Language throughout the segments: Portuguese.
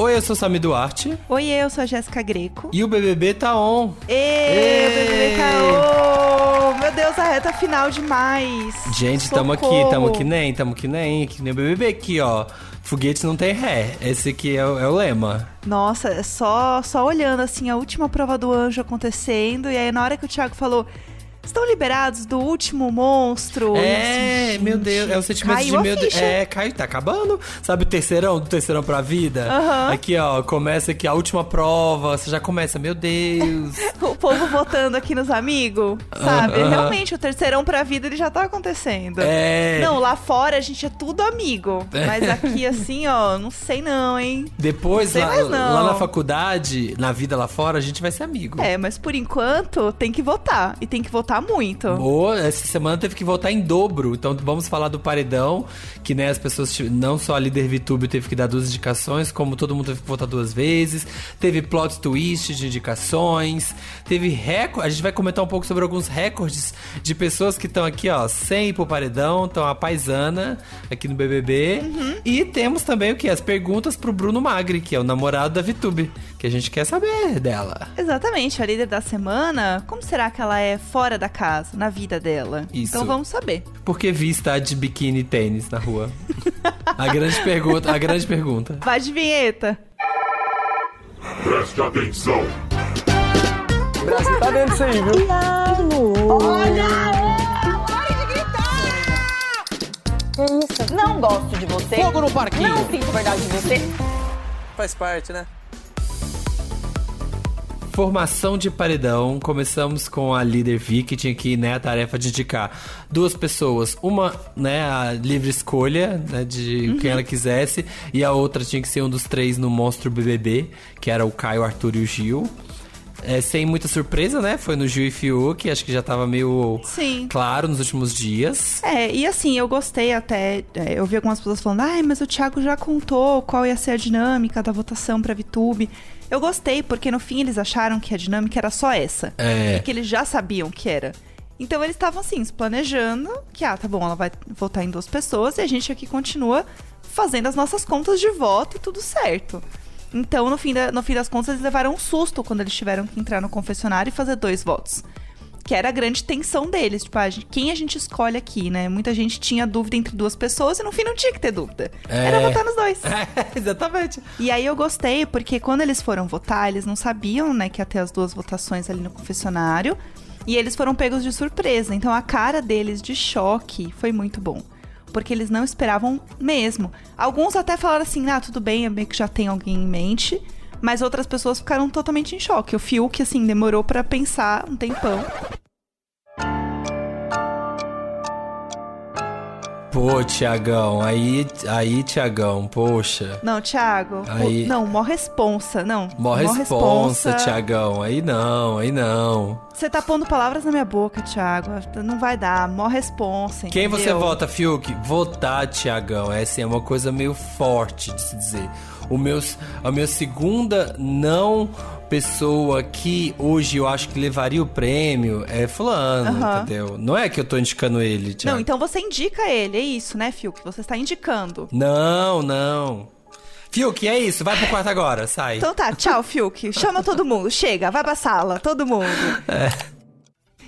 Oi, eu sou Sami Duarte. Oi, eu sou a Jéssica Greco. E o BBB tá on. Ê, o BBB tá on! Meu Deus, a reta final demais. Gente, tamo aqui, tamo que nem, tamo que nem, que nem o BBB aqui, ó. Foguetes não tem ré. Esse aqui é o, é o lema. Nossa, é só, só olhando assim a última prova do anjo acontecendo. E aí, na hora que o Thiago falou estão liberados do último monstro. É, assim, meu Deus, é o sentimento de Deus. É, caiu, tá acabando. Sabe o terceirão, do terceirão pra vida? Uhum. Aqui, ó, começa aqui a última prova, você já começa, meu Deus. o povo votando aqui nos amigos, sabe? Uhum. Realmente, o terceirão pra vida ele já tá acontecendo. É. Não, lá fora a gente é tudo amigo. É. Mas aqui, assim, ó, não sei não, hein? Depois, lá, lá na faculdade, na vida lá fora, a gente vai ser amigo. É, mas por enquanto tem que votar. E tem que votar muito. Boa, essa semana teve que votar em dobro. Então vamos falar do paredão, que né, as pessoas, não só a líder VTube teve que dar duas indicações, como todo mundo teve que votar duas vezes. Teve plot twist de indicações. Teve recorde. A gente vai comentar um pouco sobre alguns recordes de pessoas que estão aqui, ó, sem ir pro paredão. Então a paisana aqui no BBB. Uhum. E temos também o que? As perguntas pro Bruno Magri, que é o namorado da VTube, que a gente quer saber dela. Exatamente, a líder da semana, como será que ela é fora da casa, na vida dela. Isso. Então vamos saber. Por que Vi está de biquíni e tênis na rua? a grande pergunta, a grande pergunta. Vai de vinheta. Preste atenção. O Brasil tá dentro disso aí, viu? Olha! Pare de gritar! Que isso? Não gosto de você. Fogo no parquinho. Não sinto verdade de você. Faz parte, né? Formação de paredão. Começamos com a líder Vi, que tinha que né, a tarefa de indicar duas pessoas. Uma, né, a livre escolha, né, de uhum. quem ela quisesse. E a outra tinha que ser um dos três no Monstro BBB, que era o Caio, Arthur e o Gil. É, sem muita surpresa, né? Foi no Gil e Fiuk, acho que já tava meio Sim. claro nos últimos dias. É, e assim, eu gostei até. É, eu vi algumas pessoas falando, ai, mas o Thiago já contou qual ia ser a dinâmica da votação pra VTube. Eu gostei, porque no fim eles acharam que a dinâmica era só essa. É. E que eles já sabiam que era. Então eles estavam assim, se planejando que, ah, tá bom, ela vai votar em duas pessoas e a gente aqui continua fazendo as nossas contas de voto e tudo certo. Então, no fim, da, no fim das contas, eles levaram um susto quando eles tiveram que entrar no confessionário e fazer dois votos que era a grande tensão deles. Tipo, a gente, quem a gente escolhe aqui, né? Muita gente tinha dúvida entre duas pessoas e no fim não tinha que ter dúvida. É... Era votar nos dois. É, exatamente. E aí eu gostei, porque quando eles foram votar, eles não sabiam, né, que ia ter as duas votações ali no confessionário. E eles foram pegos de surpresa. Então a cara deles de choque foi muito bom. Porque eles não esperavam mesmo. Alguns até falaram assim: ah, tudo bem, eu meio que já tenho alguém em mente. Mas outras pessoas ficaram totalmente em choque. O Fiuk, assim, demorou para pensar um tempão. Pô, Tiagão, aí, aí, Tiagão, poxa. Não, Tiago. Aí... Não, mó responsa, não. Mó, mó responsa, Tiagão. Aí não, aí não. Você tá pondo palavras na minha boca, Tiago. Não vai dar, mó responsa, entendeu? Quem você vota, Fiuk? Votar, Tiagão. Essa é uma coisa meio forte de se dizer. O meu, a minha segunda não pessoa que hoje eu acho que levaria o prêmio é fulano, uhum. entendeu? Não é que eu tô indicando ele, Thiago. Não, então você indica ele, é isso, né, Fio? Que você está indicando. Não, não. Fiuk, é isso, vai pro quarto agora, sai. Então tá, tchau, Fiuk. Chama todo mundo, chega, vai pra sala, todo mundo. É.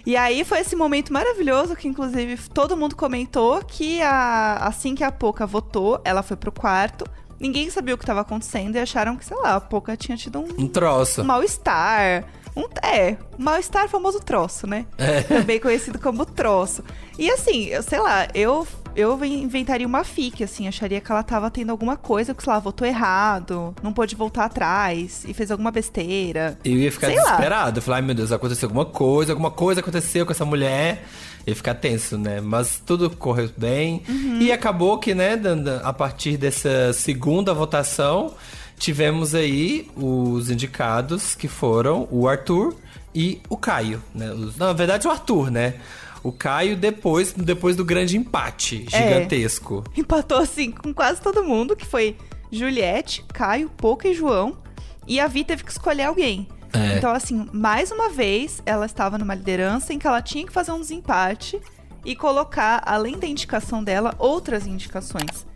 E aí foi esse momento maravilhoso que, inclusive, todo mundo comentou que a, assim que a Poca votou, ela foi pro quarto. Ninguém sabia o que estava acontecendo e acharam que, sei lá, a Poca tinha tido um. Um troço. mal-estar. Um, é, mal-estar famoso troço, né? É. Também conhecido como troço. E assim, eu sei lá, eu eu inventaria uma fique, assim, acharia que ela tava tendo alguma coisa, que, sei lá, votou errado, não pôde voltar atrás e fez alguma besteira. Eu ia ficar sei desesperado. Lá. Falar, ai meu Deus, aconteceu alguma coisa, alguma coisa aconteceu com essa mulher ia ficar tenso, né? Mas tudo correu bem. Uhum. E acabou que, né, a partir dessa segunda votação, tivemos aí os indicados que foram o Arthur e o Caio, né? Os, na verdade, o Arthur, né? O Caio depois, depois do grande empate é. gigantesco. É, empatou assim com quase todo mundo, que foi Juliette, Caio, Pouca e João. E a Vi teve que escolher alguém. É. Então, assim, mais uma vez, ela estava numa liderança em que ela tinha que fazer um desempate e colocar, além da indicação dela, outras indicações.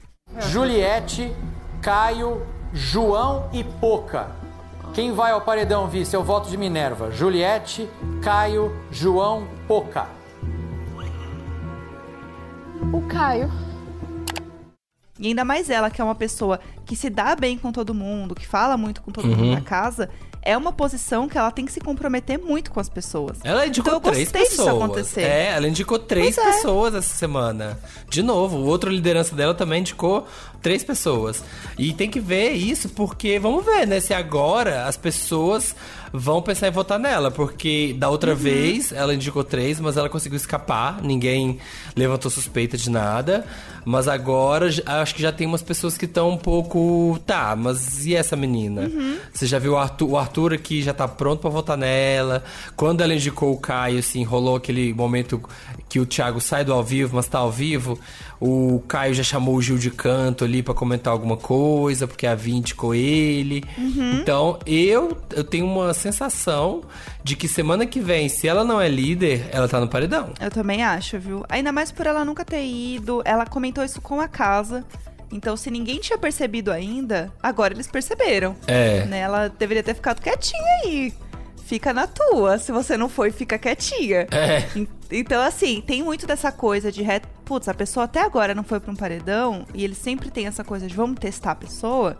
Juliette, Caio, João e Poca. Quem vai ao paredão, vice? É o voto de Minerva. Juliette, Caio, João, Poca. Caio. E ainda mais ela, que é uma pessoa que se dá bem com todo mundo, que fala muito com todo mundo na casa, é uma posição que ela tem que se comprometer muito com as pessoas. Ela indicou Então três gostei disso pessoas. acontecer. É, ela indicou três Pois é. pessoas essa semana. De novo, o outro liderança dela também indicou três pessoas. E tem que ver isso porque, vamos ver, né? Se agora as pessoas vão pensar em votar nela. Porque da outra Uhum. vez ela indicou três, mas ela conseguiu escapar. Ninguém levantou suspeita de nada. Mas agora acho que já tem umas pessoas que estão um pouco. Tá, mas e essa menina? Uhum. Você já viu o Arthur, o Arthur aqui já tá pronto pra votar nela. Quando ela indicou o Caio, assim, rolou aquele momento que o Thiago sai do ao vivo, mas tá ao vivo. O Caio já chamou o Gil de canto ali pra comentar alguma coisa, porque a Vi indicou ele. Uhum. Então, eu, eu tenho uma sensação de que semana que vem, se ela não é líder, ela tá no paredão. Eu também acho, viu? Ainda mais por ela nunca ter ido. Ela comentou isso com a casa. Então, se ninguém tinha percebido ainda, agora eles perceberam. É. Né? Ela deveria ter ficado quietinha aí. Fica na tua. Se você não foi, fica quietinha. É. En- Então, assim, tem muito dessa coisa de. re- Putz, a pessoa até agora não foi pra um paredão. E ele sempre tem essa coisa de vamos testar a pessoa.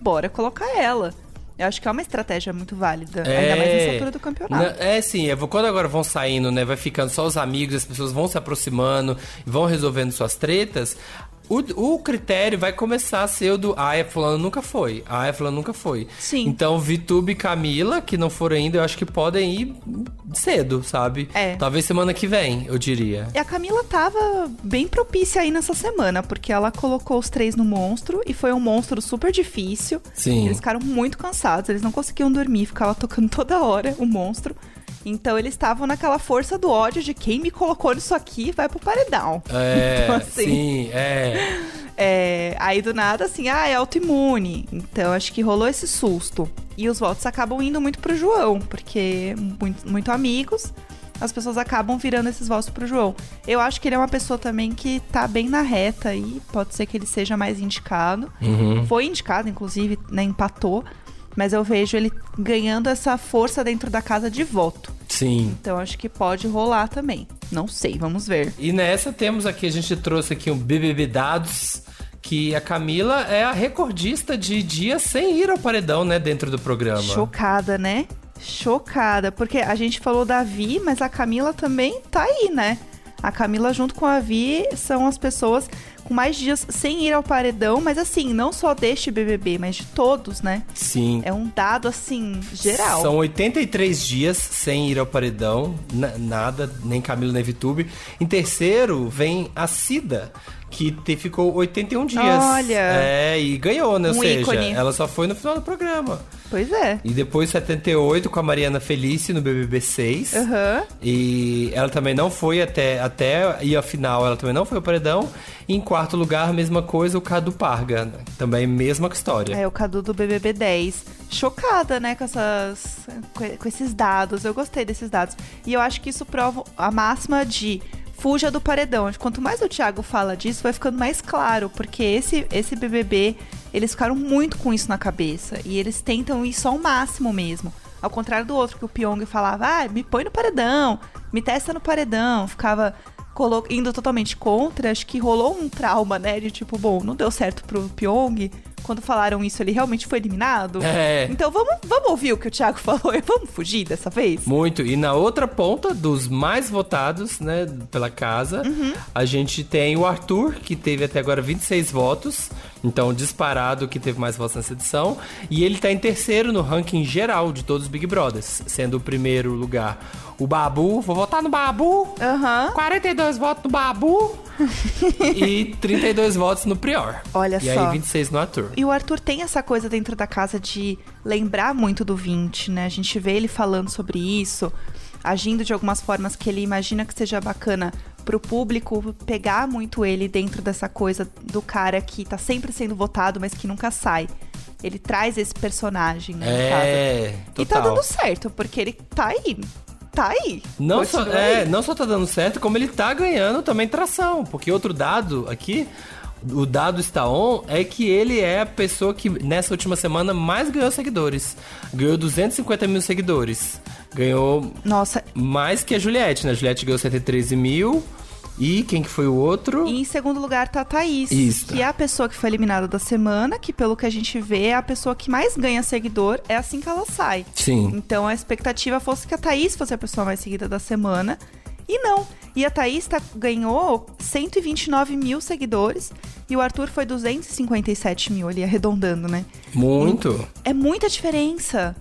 Bora colocar ela. Eu acho que é uma estratégia muito válida. Ainda mais nessa altura do campeonato. Na- É, sim. é, quando agora vão saindo, né? Vai ficando só os amigos, as pessoas vão se aproximando, vão resolvendo suas tretas. O, o critério vai começar a ser o do Ah, é fulano nunca foi. Ah, é fulano nunca foi. Sim. Então, Vitube e Camila, que não foram ainda, eu acho que podem ir cedo, sabe? É. Talvez semana que vem, eu diria. E a Camila tava bem propícia aí nessa semana, porque ela colocou os três no monstro e foi um monstro super difícil. Sim. Eles ficaram muito cansados, eles não conseguiam dormir, ficava tocando toda hora o monstro. Então eles estavam naquela força do ódio de quem me colocou nisso aqui vai pro paredão. É, Então, assim, sim, é. É, aí do nada, assim, ah, é autoimune. Então acho que rolou esse susto. E os votos acabam indo muito pro João, porque muito, muito amigos, as pessoas acabam virando esses votos pro João. Eu acho que ele é uma pessoa também que tá bem na reta aí, pode ser que ele seja mais indicado. Uhum. Foi indicado, inclusive, né, empatou. Mas eu vejo ele ganhando essa força dentro da casa de voto. Sim. Então acho que pode rolar também. Não sei, vamos ver. E nessa temos aqui, a gente trouxe aqui um BBB Dados, que a Camila é a recordista de dias sem ir ao paredão, né, dentro do programa. Chocada, né? Chocada. Porque a gente falou da Vi, mas a Camila também tá aí, né? A Camila, junto com a Vi, são as pessoas com mais dias sem ir ao paredão, mas assim, não só deste BBB, mas de todos, né? Sim. É um dado, assim, geral. São 83 dias sem ir ao paredão, na- nada, nem Camilo nem Vitube. Em terceiro vem a Cida, que te- ficou 81 dias. Olha! É, e ganhou, né? Ou Um seja, ícone. ela só foi no final do programa. Pois é. E depois 78 com a Mariana Felice no BBB 6. Aham. E ela também não foi até, até ir à final, ela também não foi ao paredão. E em quarto lugar, mesma coisa, o Cadu Parga. né? Também mesma história. É o Cadu do BBB 10. Chocada, né, com, essas, com esses dados. Eu gostei desses dados. E eu acho que isso prova a máxima de fuja do paredão. Quanto mais o Thiago fala disso, vai ficando mais claro. Porque esse, esse BBB, eles ficaram muito com isso na cabeça. E eles tentam ir só ao máximo mesmo. Ao contrário do outro, que o Pyong falava, ah, me põe no paredão, me testa no paredão. Ficava indo totalmente contra, acho que rolou um trauma, né? De tipo, bom, não deu certo pro Pyong. Quando falaram isso, ele realmente foi eliminado. É. Então vamos, vamos ouvir o que o Thiago falou e vamos fugir dessa vez? Muito. E na outra ponta, dos mais votados, né, pela casa, Uhum. a gente tem o Arthur, que teve até agora 26 votos. Então, disparado que teve mais votos nessa edição. E ele tá em terceiro no ranking geral de todos os Big Brothers, sendo o primeiro lugar o Babu. Vou votar no Babu. Aham. 42 votos no Babu. e 32 votos no Prior. Olha e só. aí 26 no Arthur. E o Arthur tem essa coisa dentro da casa de lembrar muito do 20, né? A gente vê ele falando sobre isso, agindo de algumas formas que ele imagina que seja bacana pro público pegar muito ele dentro dessa coisa do cara que tá sempre sendo votado, mas que nunca sai. Ele traz esse personagem, né. É, E tá total. dando certo, porque ele tá aí. Tá aí. Não só, é, aí. não só tá dando certo, como ele tá ganhando também tração. Porque outro dado aqui, o dado está on é que ele é a pessoa que nessa última semana mais ganhou seguidores. Ganhou 250 mil seguidores. Ganhou Nossa, mais que a Juliette, né? A Juliette ganhou 113 mil. E quem que foi o outro? E em segundo lugar tá a Thaís, Isso. que é a pessoa que foi eliminada da semana, que pelo que a gente vê é a pessoa que mais ganha seguidor, é assim que ela sai. Sim. Então a expectativa fosse que a Thaís fosse a pessoa mais seguida da semana. E não. E a Thaís tá- ganhou 129 mil seguidores e o Arthur foi 257 mil ali, arredondando, né? Muito. É muita diferença.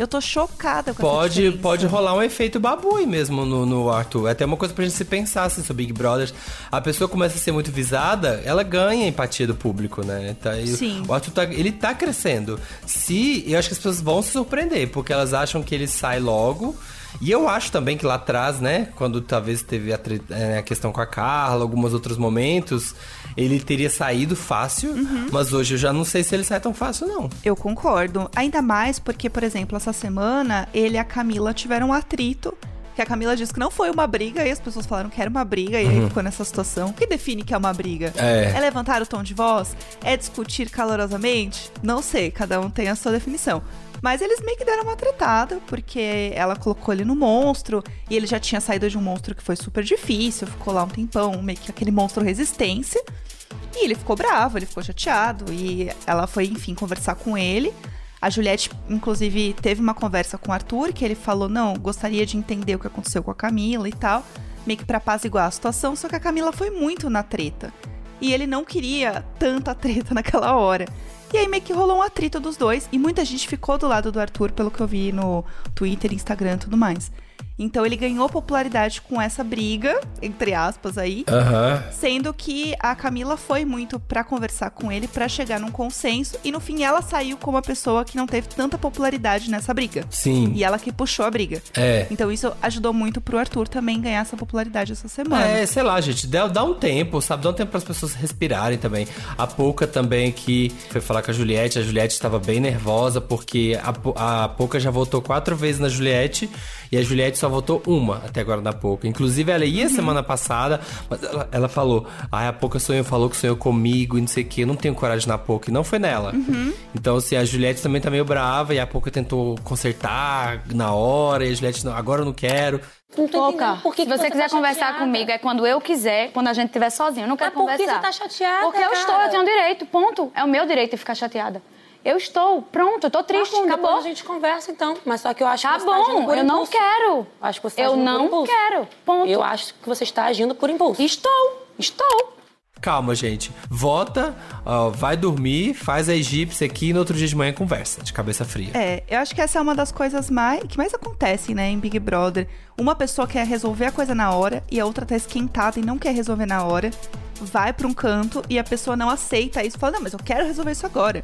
Eu tô chocada com essa Pode, diferença. pode rolar um efeito babui mesmo no, no Arthur. É até uma coisa pra gente se pensar assim, sobre Big Brother. A pessoa começa a ser muito visada, ela ganha a empatia do público, né? Tá, Sim. O Arthur tá, ele tá crescendo. Se. Eu acho que as pessoas vão se surpreender, porque elas acham que ele sai logo. E eu acho também que lá atrás, né, quando talvez teve a, é, a questão com a Carla, alguns outros momentos, ele teria saído fácil, Uhum. mas hoje eu já não sei se ele sai tão fácil, não. Eu concordo. Ainda mais porque, por exemplo, essa semana ele e a Camila tiveram um atrito. Que a Camila disse que não foi uma briga, e as pessoas falaram que era uma briga, e aí ficou nessa situação. O que define que é uma briga? É. É levantar o tom de voz? É discutir calorosamente? Não sei, cada um tem a sua definição. Mas eles meio que deram uma tretada, porque ela colocou ele no monstro, e ele já tinha saído de um monstro que foi super difícil, ficou lá um tempão, meio que aquele monstro resistência. E ele ficou bravo, ele ficou chateado. E ela foi, enfim, conversar com ele. A Juliette, inclusive, teve uma conversa com o Arthur, que ele falou: não, gostaria de entender o que aconteceu com a Camila e tal. Meio que pra apaziguar a situação, só que a Camila foi muito na treta. E ele não queria tanta treta naquela hora. E aí meio que rolou um atrito dos dois. E muita gente ficou do lado do Arthur, pelo que eu vi no Twitter, Instagram e tudo mais. Então ele ganhou popularidade com essa briga, entre aspas aí. Aham. Sendo que a Camila foi muito pra conversar com ele, pra chegar num consenso, e no fim ela saiu como a pessoa que não teve tanta popularidade nessa briga. Sim. E ela que puxou a briga. É. Então isso ajudou muito pro Arthur também ganhar essa popularidade essa semana. É, sei lá, gente, dá, dá um tempo, sabe? Dá um tempo para as pessoas respirarem também. A Pouca também que foi falar com a Juliette, a Juliette estava bem nervosa porque a, a Pouca já votou quatro vezes na Juliette e a Juliette só votou uma até agora na Pouca. Inclusive, ela ia semana passada, mas ela, ela falou: ai, a Pouca sonhou, falou que sonhou comigo e não sei o que, eu não tenho coragem na Pouca. E não foi nela. Então, assim, a Juliette também tá meio brava e a Pouca tentou consertar na hora e a Juliette, não, agora eu não quero. Não tô Pouca, por que se que você, tá quiser conversar chateada. comigo, é quando eu quiser, quando a gente estiver sozinho. Eu não quero Mas por que conversar. você tá chateada, Porque eu cara? estou, eu tenho direito, ponto. É o meu direito de ficar chateada. Eu estou, pronto, eu tô Tá triste, bom, acabou. depois a gente conversa então. Mas só que eu acho Tá que você tá agindo bom, por eu não quero. Acho que você tá Eu agindo por não impulso. quero, ponto. Eu acho que você está agindo por impulso. Estou, estou. Calma, gente. Vota, ó, vai dormir, faz a egípcia aqui e no outro dia de manhã conversa, de cabeça fria. É, eu acho que essa é uma das coisas mais, que mais acontecem, né, em Big Brother. Uma pessoa quer resolver a coisa na hora e a outra tá esquentada e não quer resolver na hora. Vai pra um canto e a pessoa não aceita isso. Fala, não, mas eu quero resolver isso agora.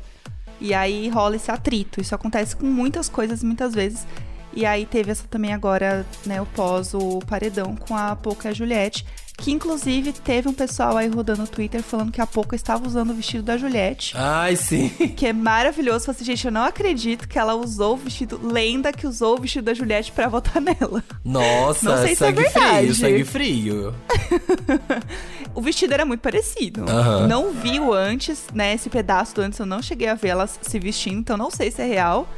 E aí rola esse atrito. Isso acontece com muitas coisas, muitas vezes. E aí teve essa também agora, né, o pós, o paredão com a Poca e a Juliette. Que inclusive teve um pessoal aí rodando no Twitter falando que a Poca estava usando o vestido da Juliette. Ai, sim. Que é maravilhoso. Falei assim, gente, eu não acredito que ela usou o vestido. Lenda que usou o vestido da Juliette pra votar nela. Nossa, Não sei se é verdade. frio, sangue frio. O vestido era muito parecido. Não vi o antes, né? Esse pedaço do antes eu não cheguei a ver ela se vestindo, então não sei se é real.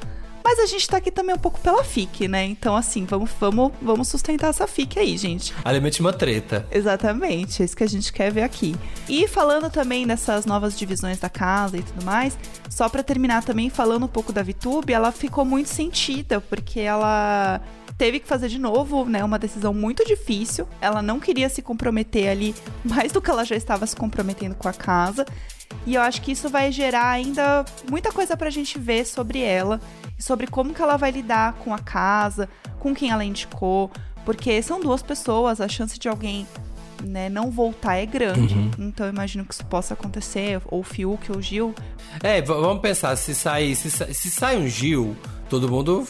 Mas a gente tá aqui também um pouco pela FIC, né? Então, assim, vamos, vamos, vamos sustentar essa FIC aí, gente. Alimente uma treta. Exatamente, é isso que a gente quer ver aqui. E falando também dessas novas divisões da casa e tudo mais, só pra terminar também falando um pouco da Vitube, ela ficou muito sentida, porque ela teve que fazer de novo, né, uma decisão muito difícil. Ela não queria se comprometer ali mais do que ela já estava se comprometendo com a casa. E eu acho que isso vai gerar ainda muita coisa pra gente ver sobre ela e sobre como que ela vai lidar com a casa, com quem ela indicou, porque são duas pessoas, a chance de alguém né, não voltar é grande. Então eu imagino que isso possa acontecer, ou o Fiuk ou o Gil. É, vamos pensar, se sai, se, se sai um Gil, todo mundo.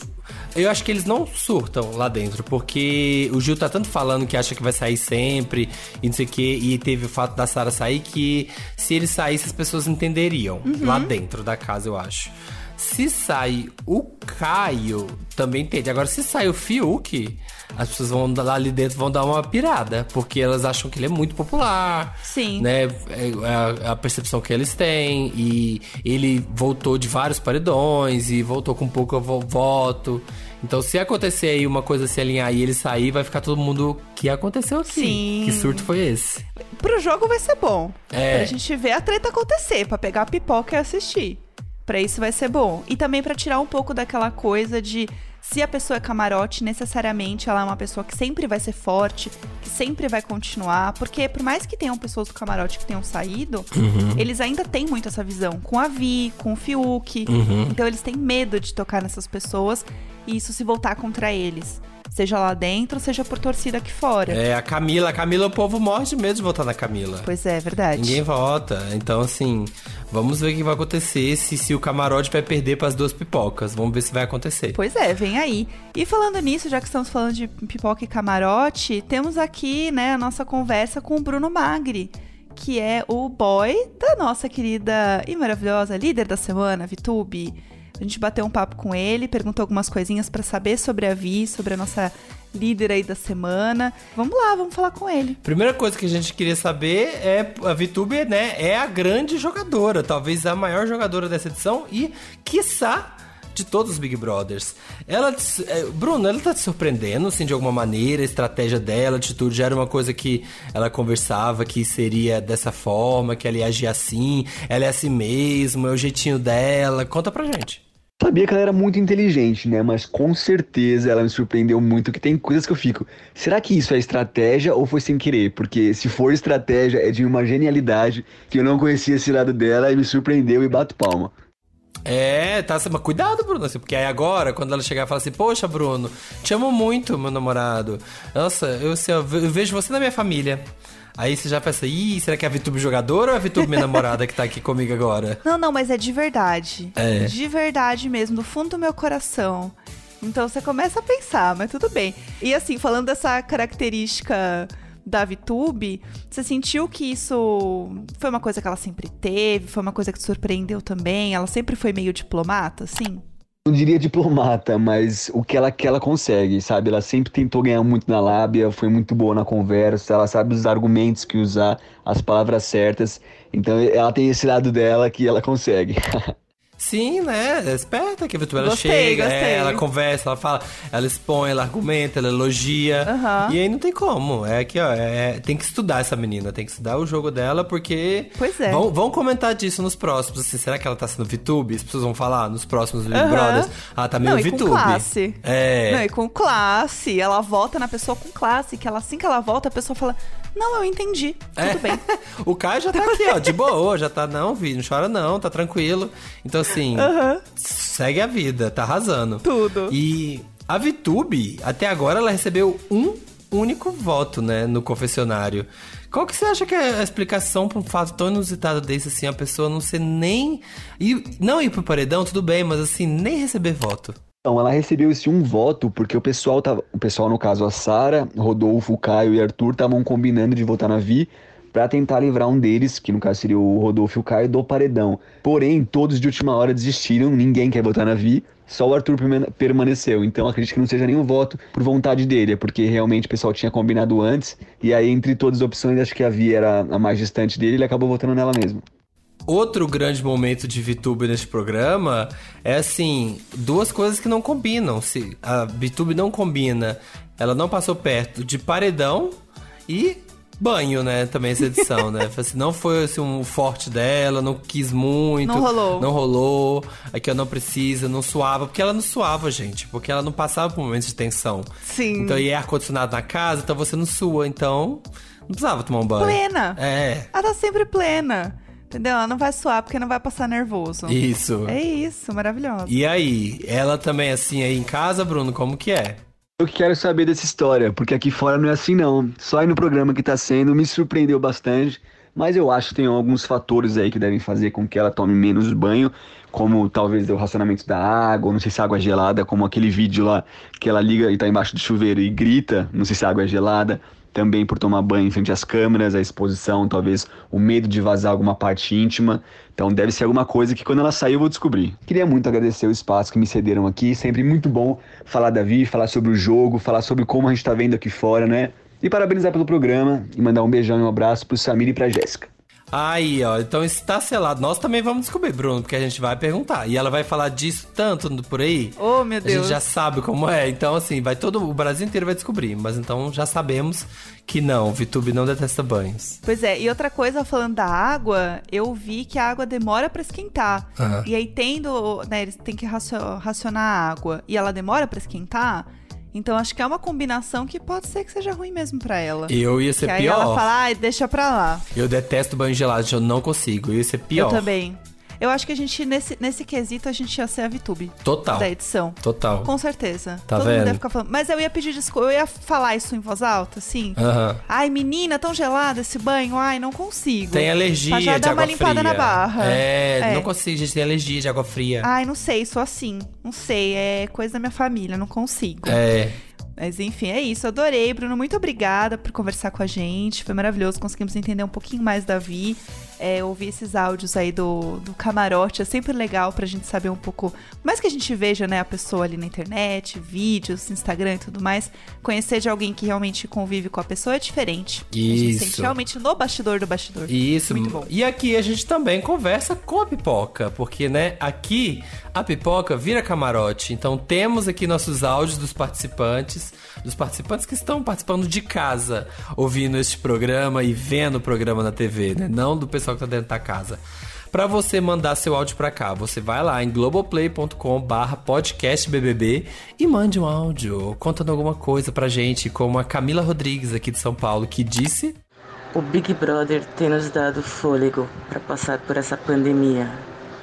Eu acho que eles não surtam lá dentro, porque o Gil tá tanto falando que acha que vai sair sempre e não sei o quê, e teve o fato da Sara sair que se ele saísse as pessoas entenderiam lá dentro da casa, eu acho. Se sai o Caio, também entende. Agora, se sai o Fiuk, as pessoas vão lá ali dentro vão dar uma pirada, porque elas acham que ele é muito popular. Sim. Né? É a, a percepção que eles têm. E ele voltou de vários paredões e voltou com pouco vo- voto. Então, se acontecer aí uma coisa se alinhar e ele sair, vai ficar todo mundo. que aconteceu aqui? Sim. Que surto foi esse? Pro jogo vai ser bom. É. Pra gente ver a treta acontecer, pra pegar a pipoca e assistir. Pra isso vai ser bom. E também pra tirar um pouco daquela coisa de se a pessoa é camarote, necessariamente ela é uma pessoa que sempre vai ser forte, que sempre vai continuar. Porque por mais que tenham pessoas do camarote que tenham saído, eles ainda têm muito essa visão. Com a Vi, com o Fiuk. Então eles têm medo de tocar nessas pessoas e isso se voltar contra eles. Seja lá dentro, seja por torcida aqui fora. É, a Camila. A Camila, o povo morre de medo de votar na Camila. Pois é, verdade. Ninguém vota. Então, assim, vamos ver o que vai acontecer se, se o camarote vai perder para as duas pipocas. Vamos ver se vai acontecer. Pois é, vem aí. E falando nisso, já que estamos falando de pipoca e camarote, temos aqui, né, a nossa conversa com o Bruno Magri, que é o boy da nossa querida e maravilhosa líder da semana, Vitube. A gente bateu um papo com ele, perguntou algumas coisinhas pra saber sobre a Vi, sobre a nossa líder aí da semana. Vamos lá, vamos falar com ele. Primeira coisa que a gente queria saber é a VTube, né, é a grande jogadora, talvez a maior jogadora dessa edição e, quiçá, de todos os Big Brothers. Ela, é, Bruno, ela tá te surpreendendo, assim, de alguma maneira, a estratégia dela, a atitude, já era uma coisa que ela conversava que seria dessa forma, que ela ia agir assim, ela é assim mesmo, é o jeitinho dela. Conta pra gente. Sabia que ela era muito inteligente, né? Mas com certeza ela me surpreendeu muito, que tem coisas que eu fico. Será que isso é estratégia ou foi sem querer? Porque se for estratégia, é de uma genialidade que eu não conhecia esse lado dela e me surpreendeu e bato palma. É, tá, mas cuidado, Bruno, assim, porque aí agora, quando ela chegar e falar assim, poxa, Bruno, te amo muito, meu namorado. Nossa, eu, assim, eu ve- eu vejo você na minha família. Aí você já pensa, ih, será que é a VTube jogadora ou é a VTube minha namorada que tá aqui comigo agora? Não, não, mas é de verdade. É. De verdade mesmo, do fundo do meu coração. Então você começa a pensar, mas tudo bem. E assim, falando dessa característica da VTube, você sentiu que isso foi uma coisa que ela sempre teve? Foi uma coisa que te surpreendeu também? Ela sempre foi meio diplomata, assim? Não diria diplomata, mas o que ela que ela consegue, sabe? Ela sempre tentou ganhar muito na lábia, foi muito boa na conversa, ela sabe os argumentos que usar, as palavras certas. Então ela tem esse lado dela que ela consegue. Sim, né? É esperta que a VTube ela Gostei, chega, gostei. é, ela conversa, ela fala, ela expõe, ela argumenta, ela elogia. Aham. E aí não tem como. É que, ó, é- tem que estudar essa menina, tem que estudar o jogo dela, porque. Pois é. Vão, vão comentar disso nos próximos. Assim, será que ela tá sendo VTube? As pessoas vão falar nos próximos Big Aham. Brothers. Ah, tá meio Não, e com VTube. classe. É. Não, e com classe. Ela volta na pessoa com classe, que ela, assim que ela volta, a pessoa fala: Não, eu entendi. É. Tudo bem. o Caio já tá aqui, ó, de boa, já tá, não, vi, não chora não, tá tranquilo. Então, assim, segue a vida, tá arrasando. Tudo. E a VTube, até agora, ela recebeu um único voto, né, no confessionário. Qual que você acha que é a explicação pra um fato tão inusitado desse, assim, a pessoa não ser nem... ir- não ir pro paredão, tudo bem, mas assim, nem receber voto. Então, ela recebeu esse um voto porque o pessoal tava, o pessoal no caso a Sara, Rodolfo, Caio e Arthur estavam combinando de votar na Vi pra tentar livrar um deles, que no caso seria o Rodolfo e o Caio, do paredão. Porém, todos de última hora desistiram, ninguém quer votar na Vi, só o Arthur permane- permaneceu. Então, acredito que não seja nenhum voto por vontade dele, é porque realmente o pessoal tinha combinado antes, e aí entre todas as opções, acho que a Vi era a mais distante dele, ele acabou votando nela mesmo. Outro grande momento de VTube neste programa é assim, duas coisas que não combinam. Se a VTube não combina, ela não passou perto de paredão e banho, né? Também essa edição, né? Assim, não foi assim, um forte dela, não quis muito. Não rolou. Não rolou. Aqui eu não precisa, não suava. Porque ela não suava, gente. Porque ela não passava por momentos de tensão. Sim. Então, e é ar-condicionado na casa, então você não sua. Então, não precisava tomar um banho. Plena. É. Ela tá sempre plena. Entendeu? Ela não vai suar porque não vai passar nervoso. Isso. É isso, maravilhosa. E aí, ela também assim aí em casa, Bruno, como que é? Eu quero saber dessa história, porque aqui fora não é assim não. Só aí no programa que tá sendo me surpreendeu bastante, mas eu acho que tem alguns fatores aí que devem fazer com que ela tome menos banho, como talvez o racionamento da água, ou não sei se a água é gelada, como aquele vídeo lá que ela liga e tá embaixo do chuveiro e grita, não sei se a água é gelada. Também por tomar banho em frente às câmeras, a exposição, talvez o medo de vazar alguma parte íntima. Então deve ser alguma coisa que quando ela sair eu vou descobrir. Queria muito agradecer o espaço que me cederam aqui, sempre muito bom falar da Vi, falar sobre o jogo, falar sobre como a gente tá vendo aqui fora, né? E parabenizar pelo programa e mandar um beijão e um abraço pro Samir e pra Jéssica. Aí, ó, então está selado. Nós também vamos descobrir, Bruno, porque a gente vai perguntar. E ela vai falar disso tanto no- por aí. Oh, meu A Deus. gente já sabe como é. Então, assim, vai todo. O Brasil inteiro vai descobrir. Mas então já sabemos que não, Vitube não detesta banhos. Pois é, e outra coisa, falando da água, eu vi que a água demora pra esquentar. Aham. E aí, tendo, né, eles têm que racio- racionar a água e ela demora pra esquentar, então acho que é uma combinação que pode ser que seja ruim mesmo pra ela. Eu ia ser que aí pior. ela fala, ai, deixa pra lá. Eu detesto banho gelado, eu não consigo. Eu ia ser pior. Eu também. Eu acho que a gente, nesse, nesse quesito, a gente ia ser a VTube. Total. Da edição. Total. Com certeza. Tá Todo vendo? mundo ia ficar falando. Mas eu ia pedir desculpa, eu ia falar isso em voz alta, assim. Aham. Ai, menina, tão gelado esse banho. Ai, não consigo. Tem alergia Pra já de dar água uma limpada fria. na barra. É, não consigo, gente, tem alergia de água fria. Ai, não sei, sou assim. Não sei, é coisa da minha família, não consigo. É. Mas enfim, é isso. Adorei, Bruno. Muito obrigada por conversar com a gente. Foi maravilhoso. Conseguimos entender um pouquinho mais da Vi. É, ouvir esses áudios aí do, do camarote é sempre legal pra gente saber um pouco. Mais que a gente veja, né, a pessoa ali na internet, vídeos, Instagram e tudo mais. Conhecer de alguém que realmente convive com a pessoa é diferente. A gente Isso. sente realmente no bastidor do bastidor. Isso. Muito bom. E aqui a gente também conversa com a pipoca, porque, né, aqui a pipoca vira camarote. Então temos aqui nossos áudios dos participantes, dos participantes que estão participando de casa, ouvindo este programa e vendo o programa na TV, né? Não do pessoal que tá dentro da casa. Pra você mandar seu áudio pra cá, você vai lá em globoplay.com barra podcastbbb e mande um áudio contando alguma coisa pra gente, como a Camila Rodrigues aqui de São Paulo, que disse... O Big Brother tem nos dado fôlego para passar por essa pandemia.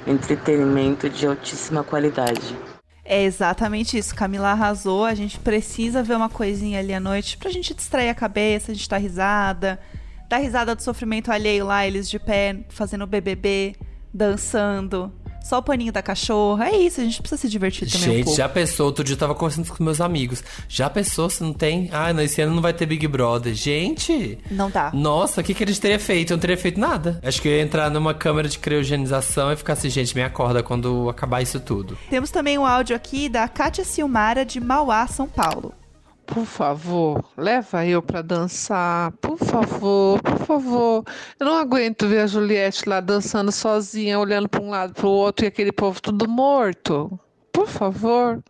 Entretenimento de altíssima qualidade. É exatamente isso. Camila arrasou. A gente precisa ver uma coisinha ali à noite pra gente distrair a cabeça, a gente dar risada. Dar risada do sofrimento alheio lá, eles de pé, fazendo BBB, dançando. Só o paninho da cachorra. É isso, a gente precisa se divertir também um Gente, pouco. já pensou? Outro dia eu tava conversando com meus amigos. Já pensou se não tem? Ah, não, esse ano não vai ter Big Brother. Gente! Não dá. Nossa, o que, que a gente teria feito? Eu não teria feito nada. Acho que eu ia entrar numa câmera de criogenização e ficar assim, gente, me acorda quando acabar isso tudo. Temos também um áudio aqui da Kátia Silmara, de Mauá, São Paulo. Por favor, leva eu pra dançar. Por favor, por favor. Eu não aguento ver a Juliette lá dançando sozinha, olhando pra um lado pro outro e aquele povo tudo morto. Por favor.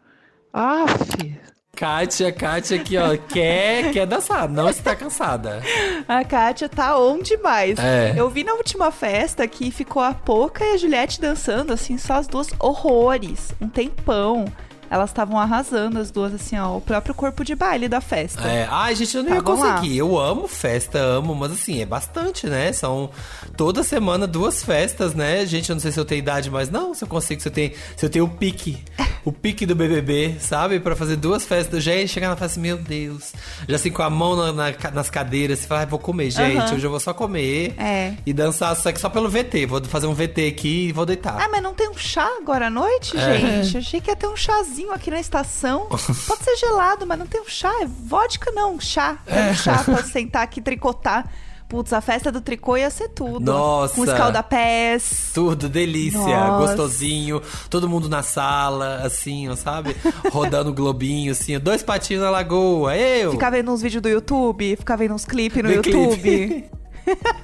Aff. Kátia, Kátia aqui, ó, quer, quer dançar, não está cansada. A Kátia tá on demais. É. Eu vi na última festa que ficou a Poca e a Juliette dançando, assim, só as duas horrores. Um tempão. Elas estavam arrasando as duas, assim, ó, o próprio corpo de baile da festa. É, ai, gente, eu não ia Estavam lá. conseguir. Eu amo festa, amo, mas assim, é bastante, né? São toda semana duas festas, né? Gente, eu não sei se eu tenho idade, mas não, se eu consigo, se eu tenho, se eu tenho o pique, o pique do BBB, sabe? Pra fazer duas festas. Gente, chegar na festa, meu Deus. Já assim, com a mão na- na- nas cadeiras, você fala, ai, vou comer, gente, hoje eu vou só comer. É. E dançar só que só pelo VT. Vou fazer um VT aqui e vou deitar. Ah, mas não tem um chá agora à noite, É. gente? Achei que ia ter um chazinho aqui na estação. Pode ser gelado, mas não tem um chá. É vodka, não. Chá. Tem um chá pra sentar aqui e tricotar. Putz, a festa do tricô ia ser tudo. Nossa. Com escaldapés. Tudo, delícia, Nossa. gostosinho, todo mundo na sala, assim, ó, sabe? Rodando globinho, assim, dois patinhos na lagoa, eu! Ficar vendo uns vídeos do YouTube, ficar vendo uns clipes no Ver YouTube. clipe.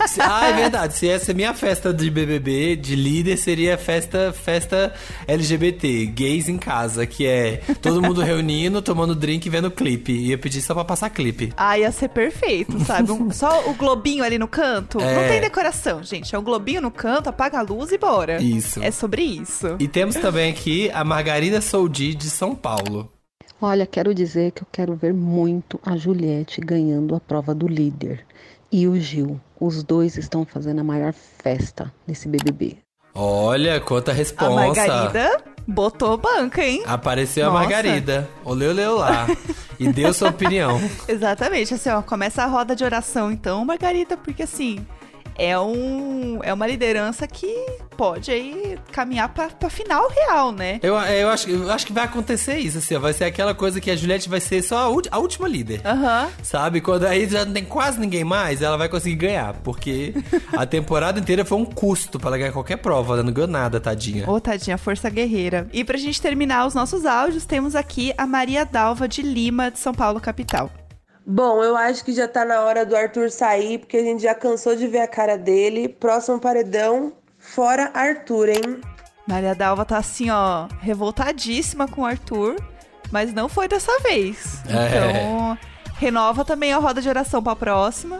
Se- Ah, é verdade. Se essa é minha festa de BBB, de líder, seria festa, festa LGBT, gays em casa, que é todo mundo reunindo, tomando drink e vendo clipe. Ia pedir só pra passar clipe. Ah, ia ser perfeito, sabe? Um- só o globinho ali no canto. É. Não tem decoração, gente. É um globinho no canto, apaga a luz e bora. Isso. É sobre isso. E temos também aqui a Margarida Soldi de São Paulo. Olha, quero dizer que eu quero ver muito a Juliette ganhando a prova do líder. E o Gil. Os dois estão fazendo a maior festa nesse BBB. Olha, quanta A responsa. Margarida botou banca, hein? Apareceu a Nossa. Margarida. Oleu, oleu lá. e deu sua opinião. Exatamente, assim, ó, começa a roda de oração então, Margarida, porque assim, é, um, é uma liderança que pode aí caminhar pra, pra final real, né? Eu, eu, acho, eu acho que vai acontecer isso, assim, ó, vai ser aquela coisa que a Juliette vai ser só a, a última líder. Aham. Sabe? Quando aí já não tem quase ninguém mais, ela vai conseguir ganhar. Porque a temporada inteira foi um custo pra ela ganhar qualquer prova, ela não ganhou nada, tadinha. Ô, tadinha, força guerreira. E pra gente terminar os nossos áudios, temos aqui a Maria Dalva de Lima, de São Paulo, capital. Bom, eu acho que já tá na hora do Arthur sair, porque a gente já cansou de ver a cara dele. Próximo paredão, fora Arthur, hein? Maria Dalva tá assim, ó, revoltadíssima com o Arthur, mas não foi dessa vez. É. Então, renova também a roda de oração pra próxima.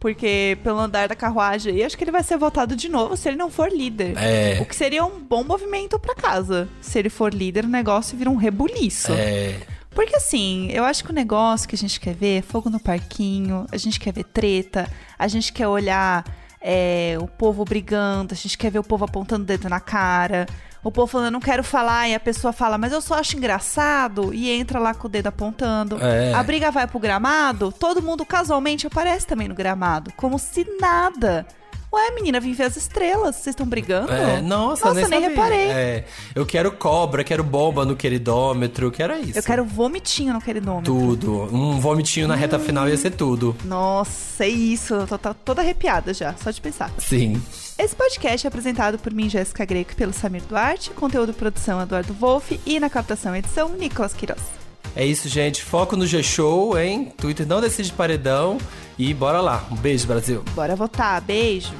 Porque pelo andar da carruagem aí, acho que ele vai ser votado de novo se ele não for líder. É. O que seria um bom movimento pra casa. Se ele for líder, o negócio vira um rebuliço. É. Porque assim, eu acho que o negócio que a gente quer ver é fogo no parquinho, a gente quer ver treta, a gente quer olhar é, o povo brigando, a gente quer ver o povo apontando o dedo na cara, o povo falando, não quero falar, e a pessoa fala, mas eu só acho engraçado, e entra lá com o dedo apontando. É. A briga vai pro gramado, todo mundo casualmente aparece também no gramado, como se nada. Ué, menina, vim ver as estrelas, vocês estão brigando? É, nossa, Nossa, nem, nem reparei. É, eu quero cobra, quero bomba no queridômetro, quero isso. Eu quero vomitinho no queridômetro. Tudo. Um vomitinho na reta final ia ser tudo. Nossa, é isso. Eu tô, tô toda arrepiada já, só de pensar. Sim. Esse podcast é apresentado por mim, Jéssica Greco, e pelo Samir Duarte, conteúdo produção Eduardo Wolff e na captação edição Nicolas Quiroz. É isso, gente. Foco no G-Show, hein? Twitter não decide paredão. E bora lá. Um beijo, Brasil. Bora votar, beijo!